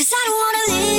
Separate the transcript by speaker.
Speaker 1: Cause I don't wanna live